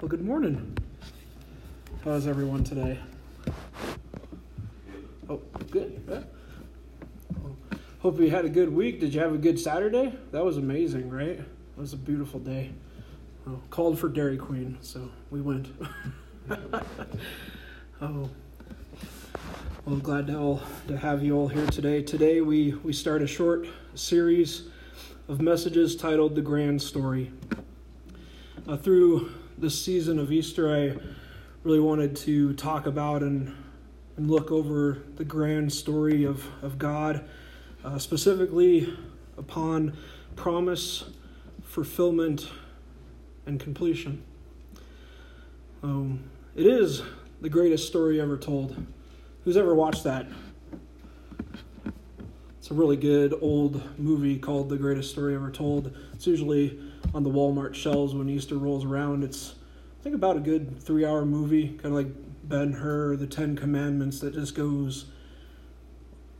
Well, good morning. How's everyone today? Oh, good. Yeah. Hope you had a good week. Did you have a good Saturday? That was amazing, right? It was a beautiful day. Oh, called for Dairy Queen, so we went. oh. Well, glad to, all, to have you all here today. Today we, we start a short series of messages titled The Grand Story. Uh, through this season of Easter, I really wanted to talk about and, and look over the grand story of, of God, uh, specifically upon promise, fulfillment, and completion. Um, it is the greatest story ever told. Who's ever watched that? It's a really good old movie called The Greatest Story Ever Told. It's usually on the Walmart shelves when Easter rolls around. It's, I think, about a good three hour movie, kind of like Ben Hur, The Ten Commandments, that just goes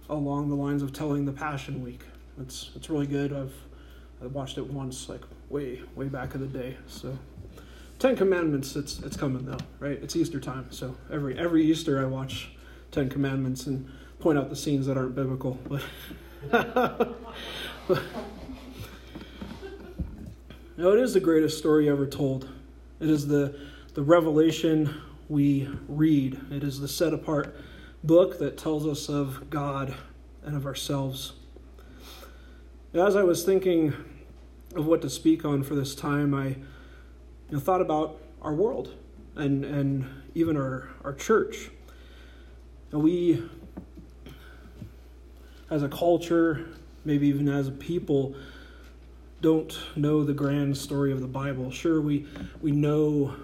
along the lines of telling the Passion Week. It's, it's really good. I've, I watched it once, like way, way back in the day. So, Ten Commandments, it's, it's coming though, right? It's Easter time. So, every, every Easter I watch Ten Commandments and point out the scenes that aren't biblical. But No, it is the greatest story ever told. It is the, the revelation we read. It is the set apart book that tells us of God and of ourselves. As I was thinking of what to speak on for this time, I you know, thought about our world and, and even our, our church. And we, as a culture, maybe even as a people, don't know the grand story of the Bible. Sure, we, we know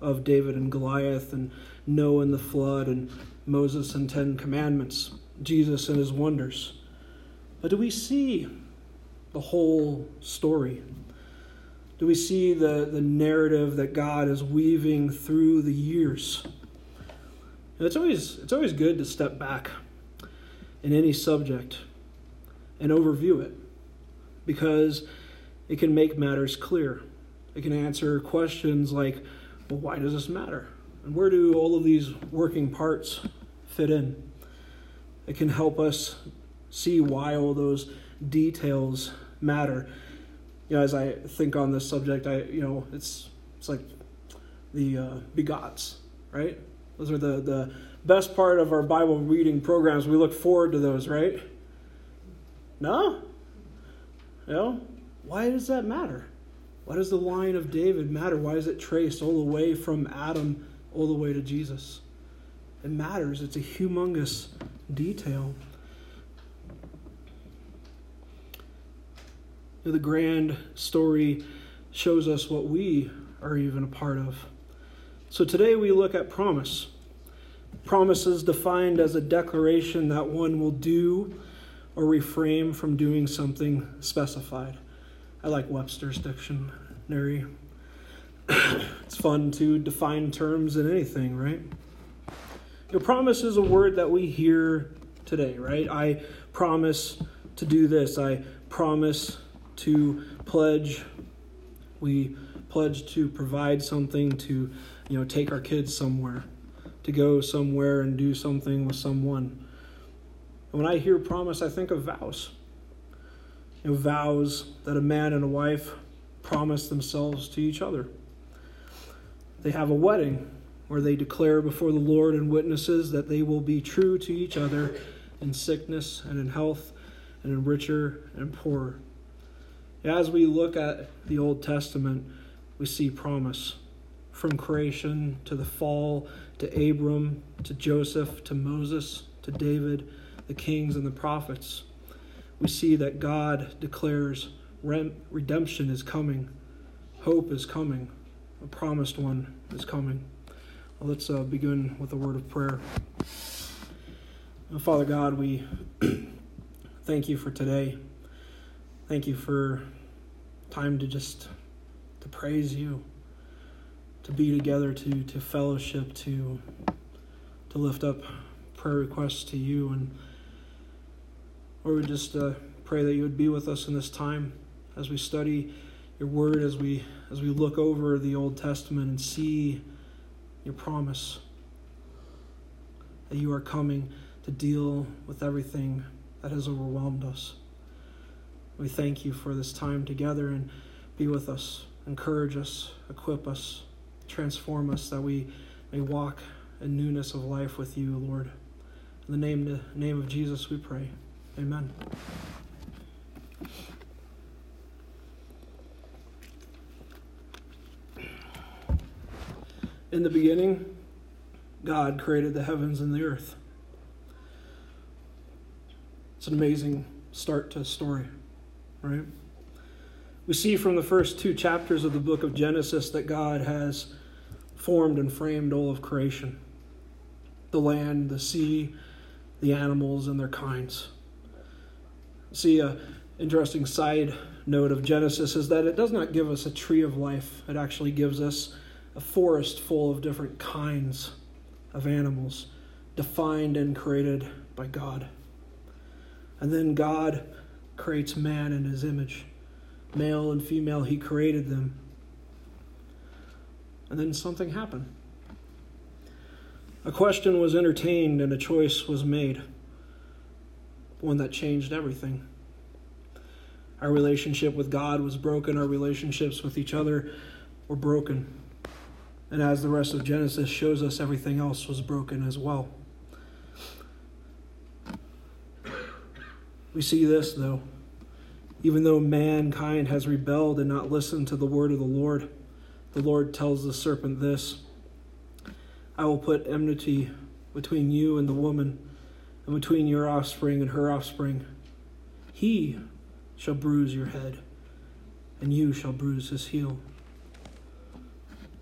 of David and Goliath and Noah and the flood and Moses and Ten Commandments, Jesus and his wonders. But do we see the whole story? Do we see the, the narrative that God is weaving through the years? It's always it's always good to step back in any subject and overview it because it can make matters clear. It can answer questions like, well, why does this matter? And where do all of these working parts fit in? It can help us see why all those details matter. You know, as I think on this subject, I you know, it's it's like the uh, begots, right? Those are the the best part of our Bible reading programs. We look forward to those, right? No? Know, why does that matter? Why does the line of David matter? Why is it traced all the way from Adam all the way to Jesus? It matters. It's a humongous detail. The grand story shows us what we are even a part of. So today we look at promise. Promise is defined as a declaration that one will do or refrain from doing something specified. I like Webster's dictionary. it's fun to define terms in anything, right? Your promise is a word that we hear today, right? I promise to do this. I promise to pledge. We pledge to provide something to, you know, take our kids somewhere, to go somewhere and do something with someone. When I hear promise, I think of vows know, vows that a man and a wife promise themselves to each other. They have a wedding where they declare before the Lord and witnesses that they will be true to each other in sickness and in health and in richer and poorer. As we look at the Old Testament, we see promise from creation to the fall to Abram to Joseph to Moses to David, the kings and the prophets we see that God declares redemption is coming, hope is coming, a promised one is coming. Well, let's uh, begin with a word of prayer. Father God, we thank you for today. Thank you for time to just to praise you, to be together, to to fellowship, to to lift up prayer requests to you and Lord, we just uh, pray that you would be with us in this time as we study your word, as we as we look over the Old Testament and see your promise that you are coming to deal with everything that has overwhelmed us. We thank you for this time together and be with us, encourage us, equip us, transform us that we may walk in newness of life with you, Lord. In the name, the name of Jesus we pray. Amen. In the beginning, God created the heavens and the earth. It's an amazing start to a story, right? We see from the first two chapters of the book of Genesis that God has formed and framed all of creation the land, the sea, the animals, and their kinds. See, a interesting side note of Genesis is that it does not give us a tree of life, it actually gives us a forest full of different kinds of animals, defined and created by God. And then God creates man in his image. Male and female, he created them. And then something happened. A question was entertained and a choice was made, one that changed everything. Our relationship with God was broken, our relationships with each other were broken. And as the rest of Genesis shows us, everything else was broken as well. We see this, though. Even though mankind has rebelled and not listened to the word of the Lord, the Lord tells the serpent this I will put enmity between you and the woman, and between your offspring and her offspring. He shall bruise your head, and you shall bruise his heel.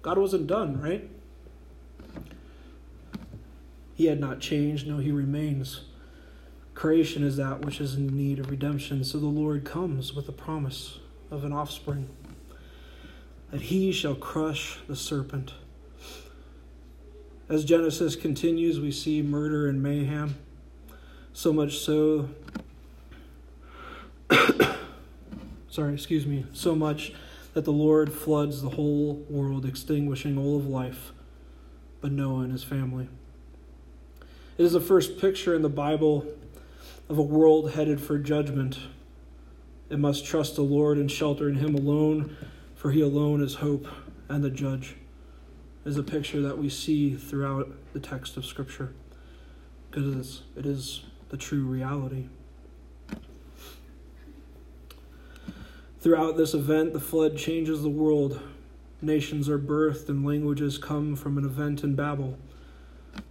God wasn't done, right? He had not changed, no, he remains. Creation is that which is in need of redemption, so the Lord comes with the promise of an offspring that he shall crush the serpent. As Genesis continues, we see murder and mayhem, so much so, sorry, excuse me, so much that the Lord floods the whole world, extinguishing all of life but Noah and his family. It is the first picture in the Bible of a world headed for judgment. It must trust the Lord and shelter in Him alone, for He alone is hope and the judge. It is a picture that we see throughout the text of Scripture because it is the true reality. Throughout this event, the flood changes the world. Nations are birthed and languages come from an event in Babel.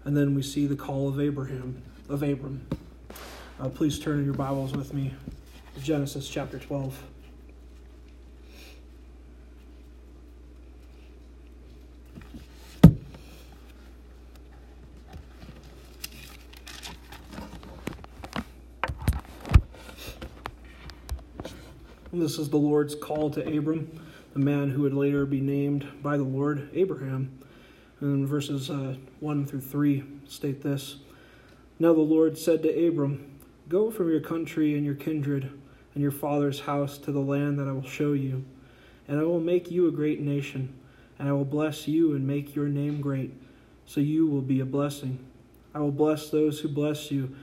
And then we see the call of Abraham, of Abram. Uh, please turn in your Bibles with me Genesis chapter 12. And this is the Lord's call to Abram, the man who would later be named by the Lord Abraham. And verses uh, 1 through 3 state this Now the Lord said to Abram, Go from your country and your kindred and your father's house to the land that I will show you, and I will make you a great nation, and I will bless you and make your name great, so you will be a blessing. I will bless those who bless you,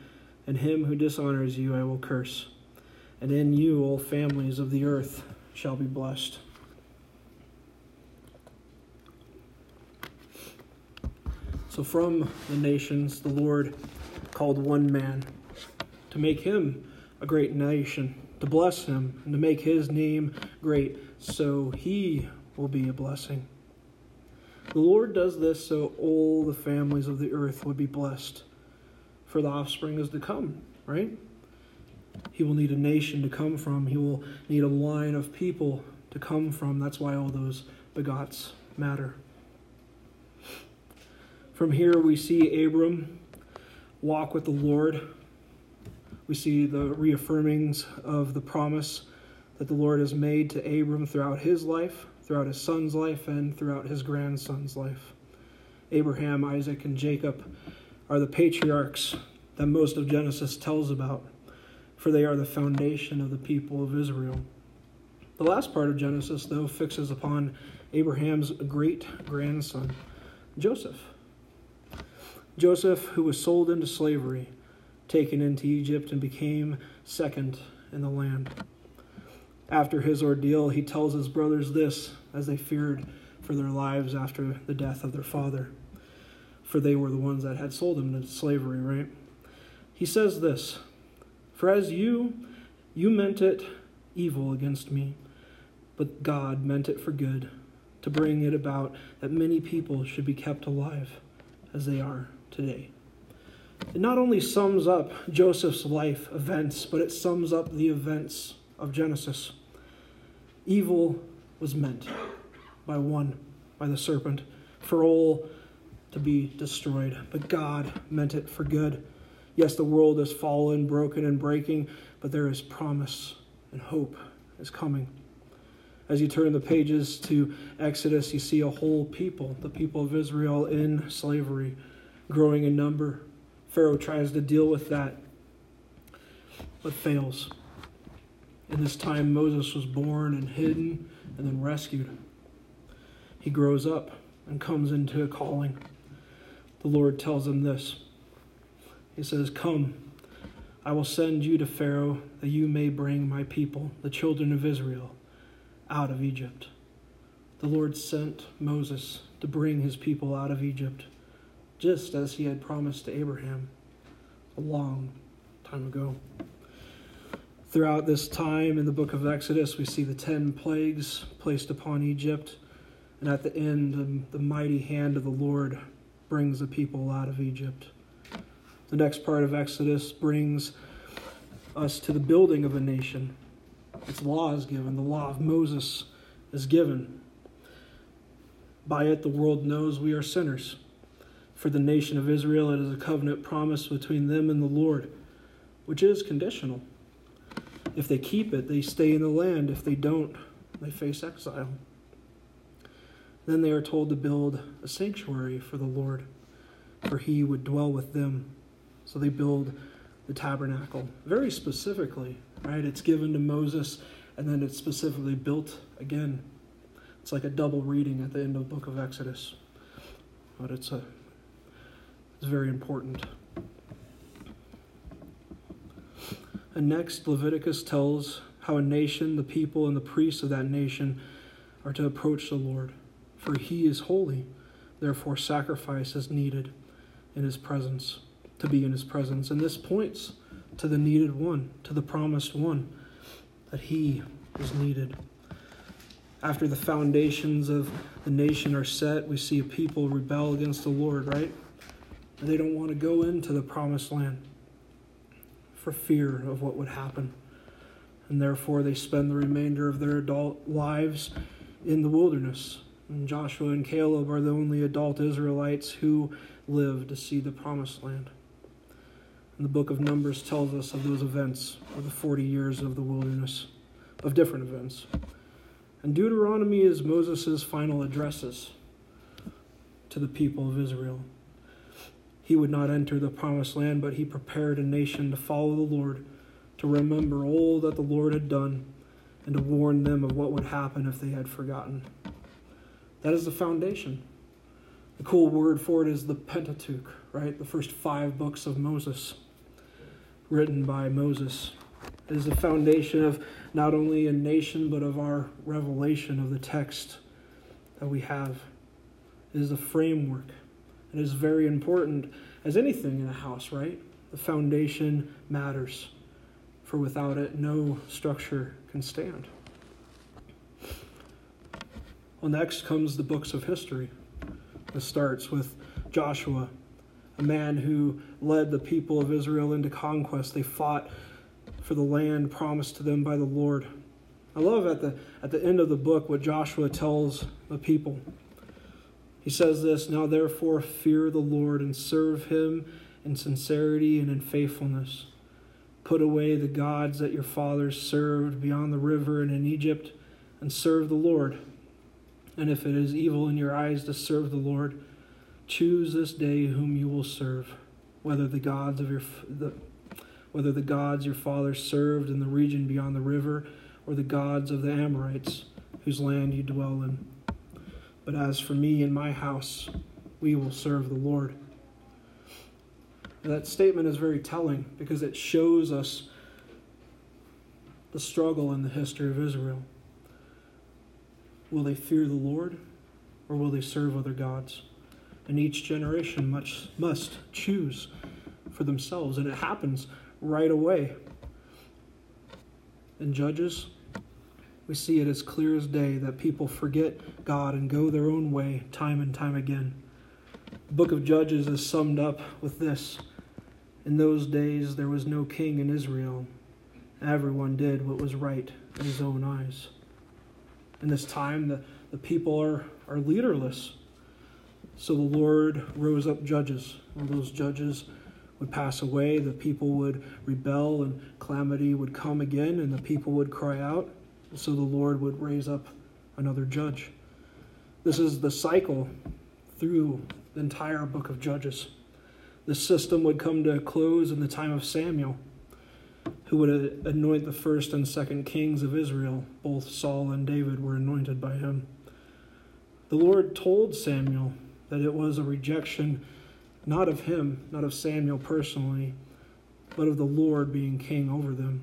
and him who dishonors you I will curse and in you all families of the earth shall be blessed. So, from the nations, the Lord called one man to make him a great nation, to bless him, and to make his name great, so he will be a blessing. The Lord does this so all the families of the earth would be blessed, for the offspring is to come, right? He will need a nation to come from. He will need a line of people to come from. That's why all those begots matter. From here, we see Abram walk with the Lord. We see the reaffirmings of the promise that the Lord has made to Abram throughout his life, throughout his son's life, and throughout his grandson's life. Abraham, Isaac, and Jacob are the patriarchs that most of Genesis tells about for they are the foundation of the people of Israel. The last part of Genesis, though, fixes upon Abraham's great grandson, Joseph. Joseph, who was sold into slavery, taken into Egypt, and became second in the land. After his ordeal, he tells his brothers this as they feared for their lives after the death of their father, for they were the ones that had sold him into slavery, right? He says this For as you, you meant it evil against me, but God meant it for good, to bring it about that many people should be kept alive as they are today. It not only sums up Joseph's life events, but it sums up the events of Genesis. Evil was meant by one, by the serpent, for all to be destroyed, but God meant it for good. Yes, the world is fallen, broken, and breaking, but there is promise and hope is coming. As you turn the pages to Exodus, you see a whole people, the people of Israel in slavery growing in number. Pharaoh tries to deal with that, but fails. In this time, Moses was born and hidden and then rescued. He grows up and comes into a calling. The Lord tells him this He says, Come, I will send you to Pharaoh that you may bring my people, the children of Israel, out of Egypt. The Lord sent Moses to bring his people out of Egypt just as he had promised to Abraham a long time ago. Throughout this time in the book of Exodus, we see the ten plagues placed upon Egypt, and at the end, the mighty hand of the Lord brings the people out of Egypt. The next part of Exodus brings us to the building of a nation. Its law is given, the law of Moses is given. By it, the world knows we are sinners. For the nation of Israel, it is a covenant promise between them and the Lord, which is conditional. If they keep it, they stay in the land. If they don't, they face exile. Then they are told to build a sanctuary for the Lord, for he would dwell with them. So they build the tabernacle very specifically, right? It's given to Moses and then it's specifically built again. It's like a double reading at the end of the book of Exodus. But it's a it's very important. And next, Leviticus tells how a nation, the people, and the priests of that nation are to approach the Lord, for he is holy. Therefore, sacrifice is needed in his presence, to be in his presence. And this points to the needed one, to the promised one, that he is needed. After the foundations of the nation are set, we see a people rebel against the Lord, right? They don't want to go into the promised land for fear of what would happen. And therefore, they spend the remainder of their adult lives in the wilderness. And Joshua and Caleb are the only adult Israelites who live to see the promised land. And the book of Numbers tells us of those events of the 40 years of the wilderness, of different events. And Deuteronomy is Moses' final addresses to the people of Israel. He would not enter the promised land, but he prepared a nation to follow the Lord, to remember all that the Lord had done, and to warn them of what would happen if they had forgotten. That is the foundation. The cool word for it is the Pentateuch, right? The first five books of Moses, written by Moses. It is the foundation of not only a nation, but of our revelation of the text that we have. It is the framework it is very important, as anything in a house, right? The foundation matters, for without it, no structure can stand. Well, next comes the books of history. It starts with Joshua, a man who led the people of Israel into conquest. They fought for the land promised to them by the Lord. I love at the, at the end of the book what Joshua tells the people. He says this Now therefore fear the Lord and serve him in sincerity and in faithfulness. Put away the gods that your fathers served beyond the river and in Egypt, and serve the Lord. And if it is evil in your eyes to serve the Lord, choose this day whom you will serve, whether the gods of your the, whether the gods your fathers served in the region beyond the river, or the gods of the Amorites, whose land you dwell in. But as for me and my house, we will serve the Lord. that statement is very telling because it shows us the struggle in the history of Israel. Will they fear the Lord or will they serve other gods? And each generation must, must choose for themselves, and it happens right away. In Judges, we see it as clear as day that people forget God and go their own way time and time again. The book of Judges is summed up with this In those days there was no king in Israel. Everyone did what was right in his own eyes. In this time, the, the people are, are leaderless. So the Lord rose up judges. And those judges would pass away, the people would rebel, and calamity would come again, and the people would cry out. So the Lord would raise up another judge. This is the cycle through the entire book of Judges. This system would come to a close in the time of Samuel, who would anoint the first and second kings of Israel. Both Saul and David were anointed by him. The Lord told Samuel that it was a rejection not of him, not of Samuel personally, but of the Lord being king over them.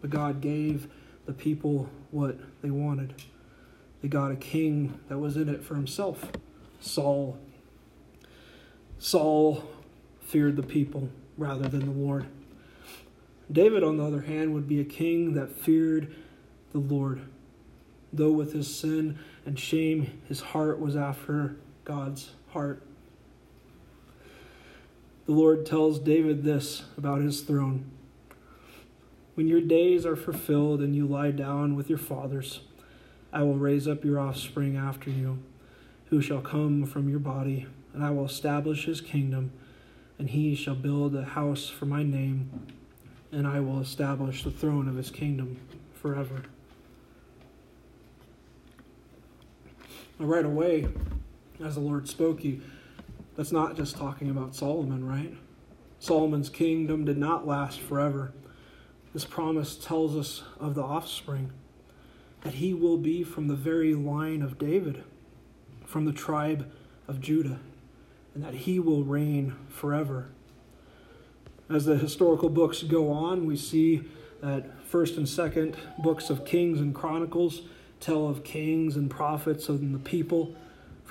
But God gave the people what they wanted. They got a king that was in it for himself Saul. Saul feared the people rather than the Lord. David, on the other hand, would be a king that feared the Lord. Though with his sin and shame, his heart was after God's heart. The Lord tells David this about his throne When your days are fulfilled and you lie down with your fathers, I will raise up your offspring after you, who shall come from your body, and I will establish his kingdom, and he shall build a house for my name, and I will establish the throne of his kingdom forever. Right away, as the Lord spoke, you that's not just talking about Solomon, right? Solomon's kingdom did not last forever. This promise tells us of the offspring, that he will be from the very line of David, from the tribe of Judah, and that he will reign forever. As the historical books go on, we see that first and second books of Kings and Chronicles tell of kings and prophets and the people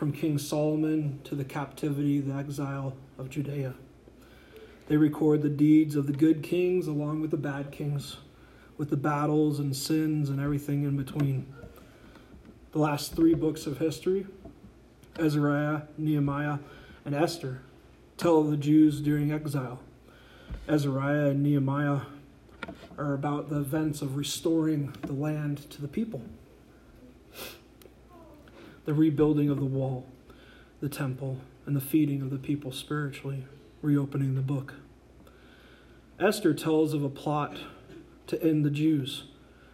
from King Solomon to the captivity, the exile of Judea. They record the deeds of the good kings along with the bad kings, with the battles and sins and everything in between. The last three books of history, Ezra, Nehemiah, and Esther, tell the Jews during exile. Ezra and Nehemiah are about the events of restoring the land to the people the rebuilding of the wall, the temple, and the feeding of the people spiritually, reopening the book. Esther tells of a plot to end the Jews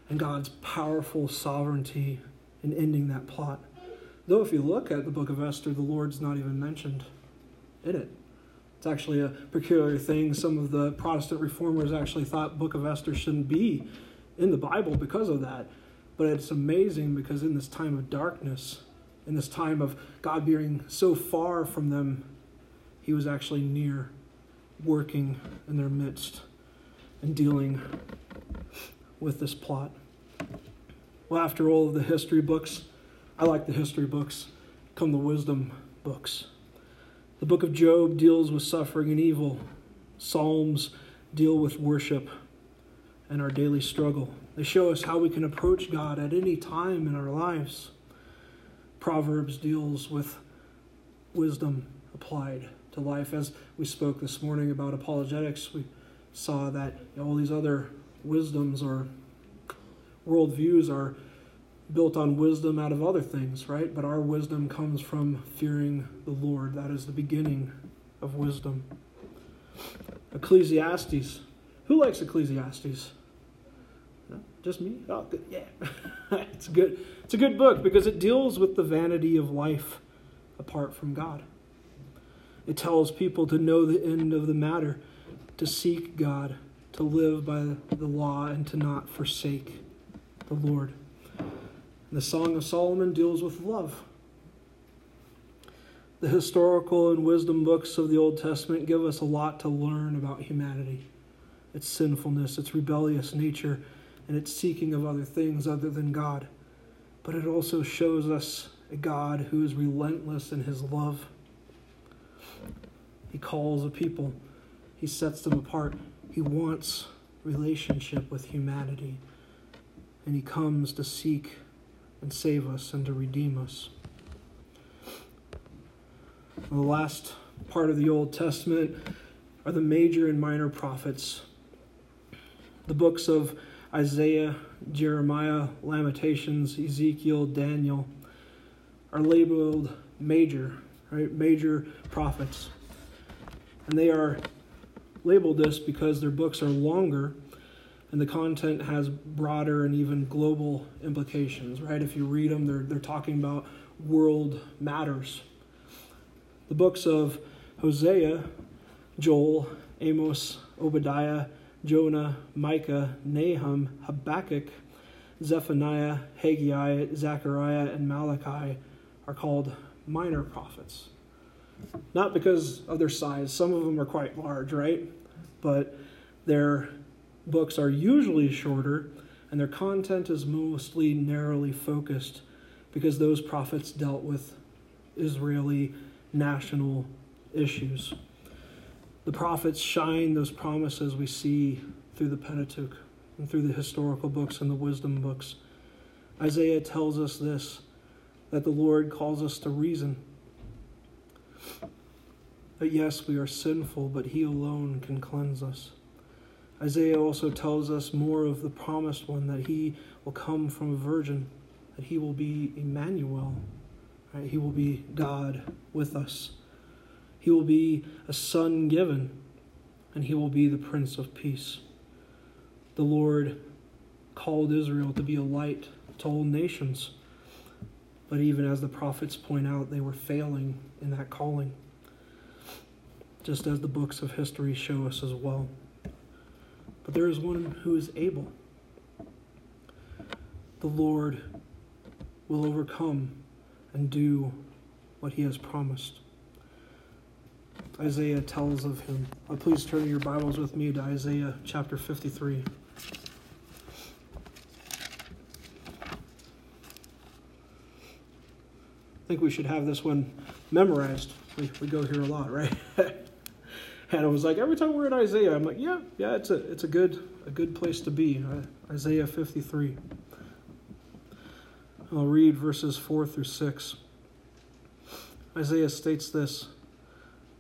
and God's powerful sovereignty in ending that plot. Though, if you look at the book of Esther, the Lord's not even mentioned in it. It's actually a peculiar thing. Some of the Protestant reformers actually thought book of Esther shouldn't be in the Bible because of that. But it's amazing because in this time of darkness, in this time of God being so far from them, he was actually near, working in their midst and dealing with this plot. Well, after all of the history books, I like the history books, come the wisdom books. The book of Job deals with suffering and evil. Psalms deal with worship and our daily struggle. They show us how we can approach God at any time in our lives. Proverbs deals with wisdom applied to life. As we spoke this morning about apologetics, we saw that you know, all these other wisdoms or worldviews are built on wisdom out of other things, right? But our wisdom comes from fearing the Lord. That is the beginning of wisdom. Ecclesiastes. Who likes Ecclesiastes? Just me? Oh, good. Yeah. it's good. It's a good book because it deals with the vanity of life apart from God. It tells people to know the end of the matter, to seek God, to live by the law, and to not forsake the Lord. And the Song of Solomon deals with love. The historical and wisdom books of the Old Testament give us a lot to learn about humanity, its sinfulness, its rebellious nature, and its seeking of other things other than God. But it also shows us a God who is relentless in his love. He calls a people, he sets them apart. He wants relationship with humanity, and he comes to seek and save us and to redeem us. The last part of the Old Testament are the major and minor prophets. The books of Isaiah, Jeremiah, Lamentations, Ezekiel, Daniel are labeled major, right? Major prophets. And they are labeled this because their books are longer and the content has broader and even global implications, right? If you read them, they're, they're talking about world matters. The books of Hosea, Joel, Amos, Obadiah, Jonah, Micah, Nahum, Habakkuk, Zephaniah, Haggai, Zechariah, and Malachi are called minor prophets. Not because of their size, some of them are quite large, right? But their books are usually shorter and their content is mostly narrowly focused because those prophets dealt with Israeli national issues. The prophets shine those promises we see through the Pentateuch and through the historical books and the wisdom books. Isaiah tells us this that the Lord calls us to reason. That yes, we are sinful, but He alone can cleanse us. Isaiah also tells us more of the promised one that He will come from a virgin, that He will be Emmanuel, right? He will be God with us. He will be a son given, and He will be the Prince of Peace. The Lord called Israel to be a light to all nations. But even as the prophets point out, they were failing in that calling, just as the books of history show us as well. But there is one who is able. The Lord will overcome and do what he has promised. Isaiah tells of him. Uh, please turn your Bibles with me to Isaiah chapter 53. I think we should have this one memorized. We, we go here a lot, right? and it was like every time we're in Isaiah, I'm like, yeah, yeah, it's a it's a good a good place to be. Uh, Isaiah 53. I'll read verses 4 through 6. Isaiah states this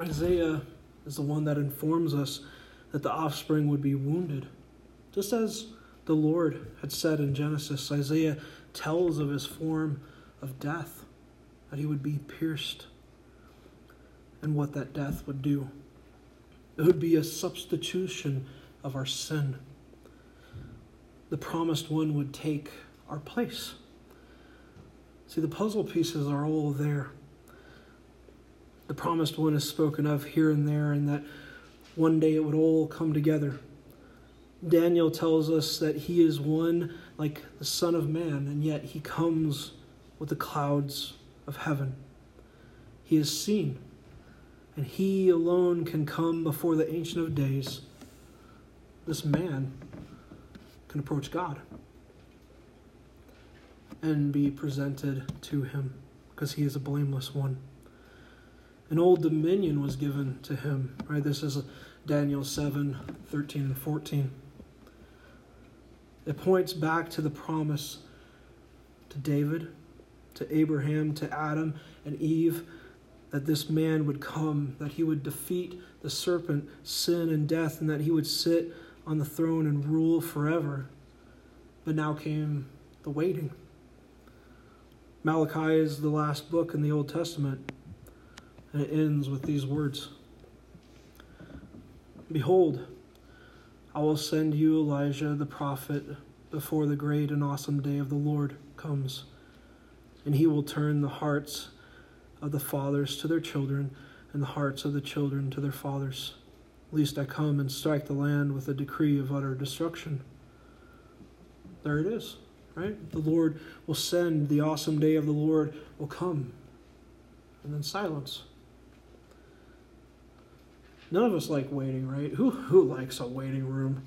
Isaiah is the one that informs us that the offspring would be wounded. Just as the Lord had said in Genesis, Isaiah tells of his form of death, that he would be pierced, and what that death would do. It would be a substitution of our sin. The promised one would take our place. See, the puzzle pieces are all there. The promised one is spoken of here and there, and that one day it would all come together. Daniel tells us that he is one like the Son of Man, and yet he comes with the clouds of heaven. He is seen, and he alone can come before the Ancient of Days. This man can approach God and be presented to him because he is a blameless one an old dominion was given to him. Right? This is Daniel 7 13 and 14. It points back to the promise to David, to Abraham, to Adam and Eve that this man would come, that he would defeat the serpent, sin, and death, and that he would sit on the throne and rule forever. But now came the waiting. Malachi is the last book in the Old Testament, and it ends with these words Behold, I will send you Elijah the prophet before the great and awesome day of the Lord comes, and he will turn the hearts of the fathers to their children, and the hearts of the children to their fathers, lest I come and strike the land with a decree of utter destruction. There it is, right? The Lord will send, the awesome day of the Lord will come. And then silence. None of us like waiting, right? Who who likes a waiting room?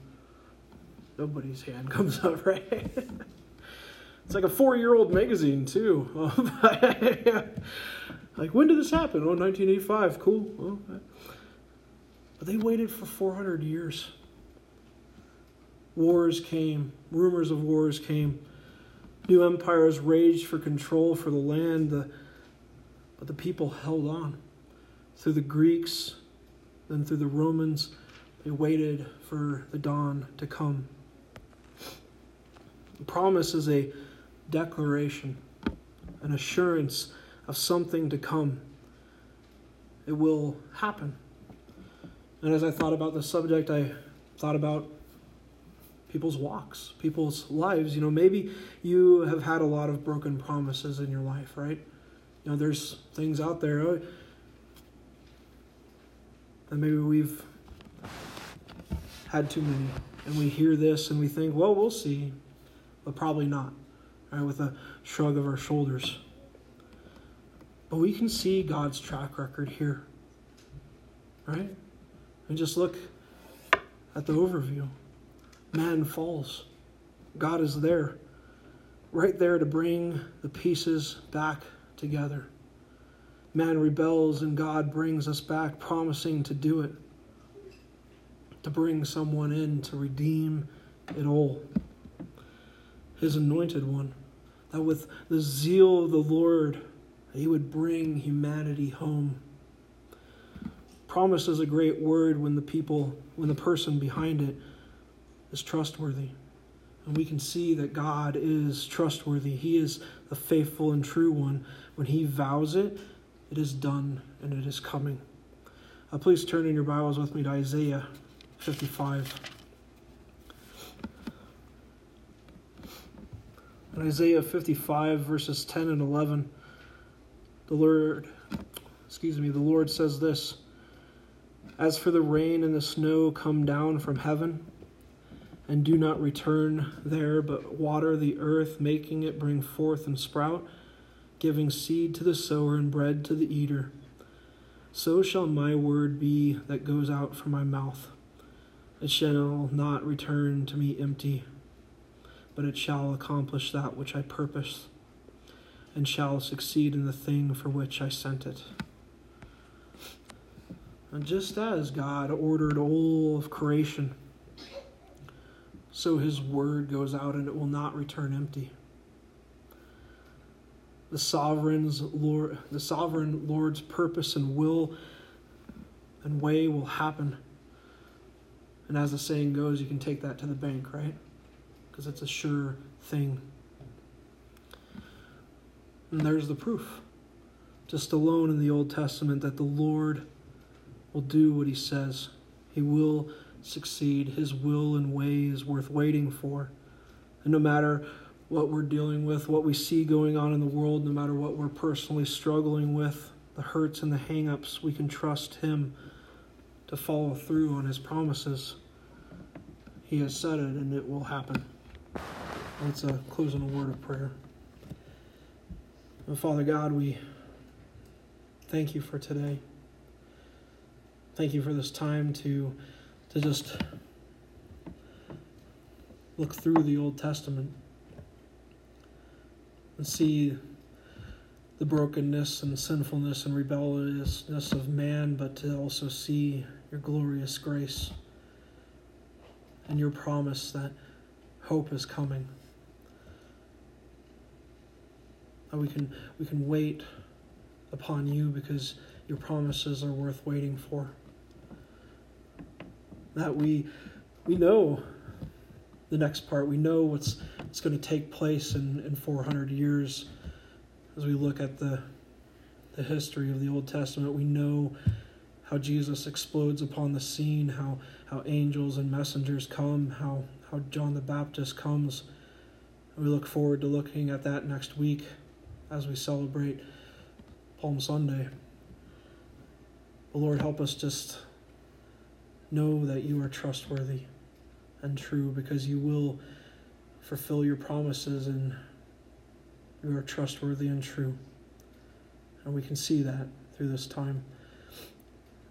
Nobody's hand comes up, right? it's like a four-year-old magazine too. Like, when did this happen? Oh, 1985. Cool. But they waited for 400 years. Wars came, rumors of wars came. New empires raged for control for the land, the, but the people held on. Through the Greeks, then through the Romans, they waited for the dawn to come. The promise is a declaration, an assurance of something to come. It will happen. And as I thought about the subject, I thought about people's walks, people's lives. You know, maybe you have had a lot of broken promises in your life, right? You know, there's things out there oh, that maybe we've had too many. And we hear this and we think, well, we'll see, but probably not, right? With a shrug of our shoulders. But we can see God's track record here. Right? And just look at the overview. Man falls. God is there, right there to bring the pieces back together. Man rebels and God brings us back, promising to do it, to bring someone in to redeem it all. His anointed one, that with the zeal of the Lord, he would bring humanity home. Promise is a great word when the people, when the person behind it is trustworthy. And we can see that God is trustworthy. He is the faithful and true one. When he vows it, it is done and it is coming. Uh, please turn in your Bibles with me to Isaiah 55. In Isaiah 55, verses 10 and 11. The Lord, excuse me, the Lord says this As for the rain and the snow come down from heaven, and do not return there, but water the earth, making it bring forth and sprout, giving seed to the sower and bread to the eater. So shall my word be that goes out from my mouth. It shall not return to me empty, but it shall accomplish that which I purpose and shall succeed in the thing for which I sent it. And just as God ordered all of creation, so his word goes out and it will not return empty. The sovereign's Lord, the sovereign Lord's purpose and will and way will happen. And as the saying goes, you can take that to the bank, right? Because it's a sure thing. And there's the proof, just alone in the Old Testament, that the Lord will do what he says. He will succeed. His will and way is worth waiting for. And no matter what we're dealing with, what we see going on in the world, no matter what we're personally struggling with, the hurts and the hangups, we can trust Him to follow through on His promises. He has said it, and it will happen. Let's uh, close a word of prayer. And Father God, we thank you for today. Thank you for this time to to just look through the Old Testament and see the brokenness and sinfulness and rebelliousness of man, but to also see your glorious grace and your promise that hope is coming. that we can we can wait upon you because your promises are worth waiting for. That we we know the next part. We know what's what's going to take place in, in 400 years as we look at the the history of the Old Testament. We know how Jesus explodes upon the scene, how how angels and messengers come, how how John the Baptist comes. We look forward to looking at that next week as we celebrate Palm Sunday. Lord, help us just know that you are trustworthy and true because you will fulfill your promises and you are trustworthy and true. And we can see that through this time.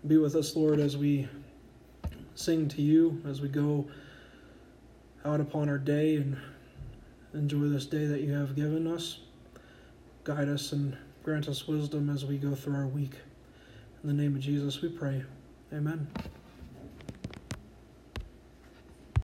Be with us, Lord, as we sing to you, as we go out upon our day and enjoy this day that you have given us. Guide us and grant us wisdom as we go through our week. In the name of Jesus, we pray. Amen.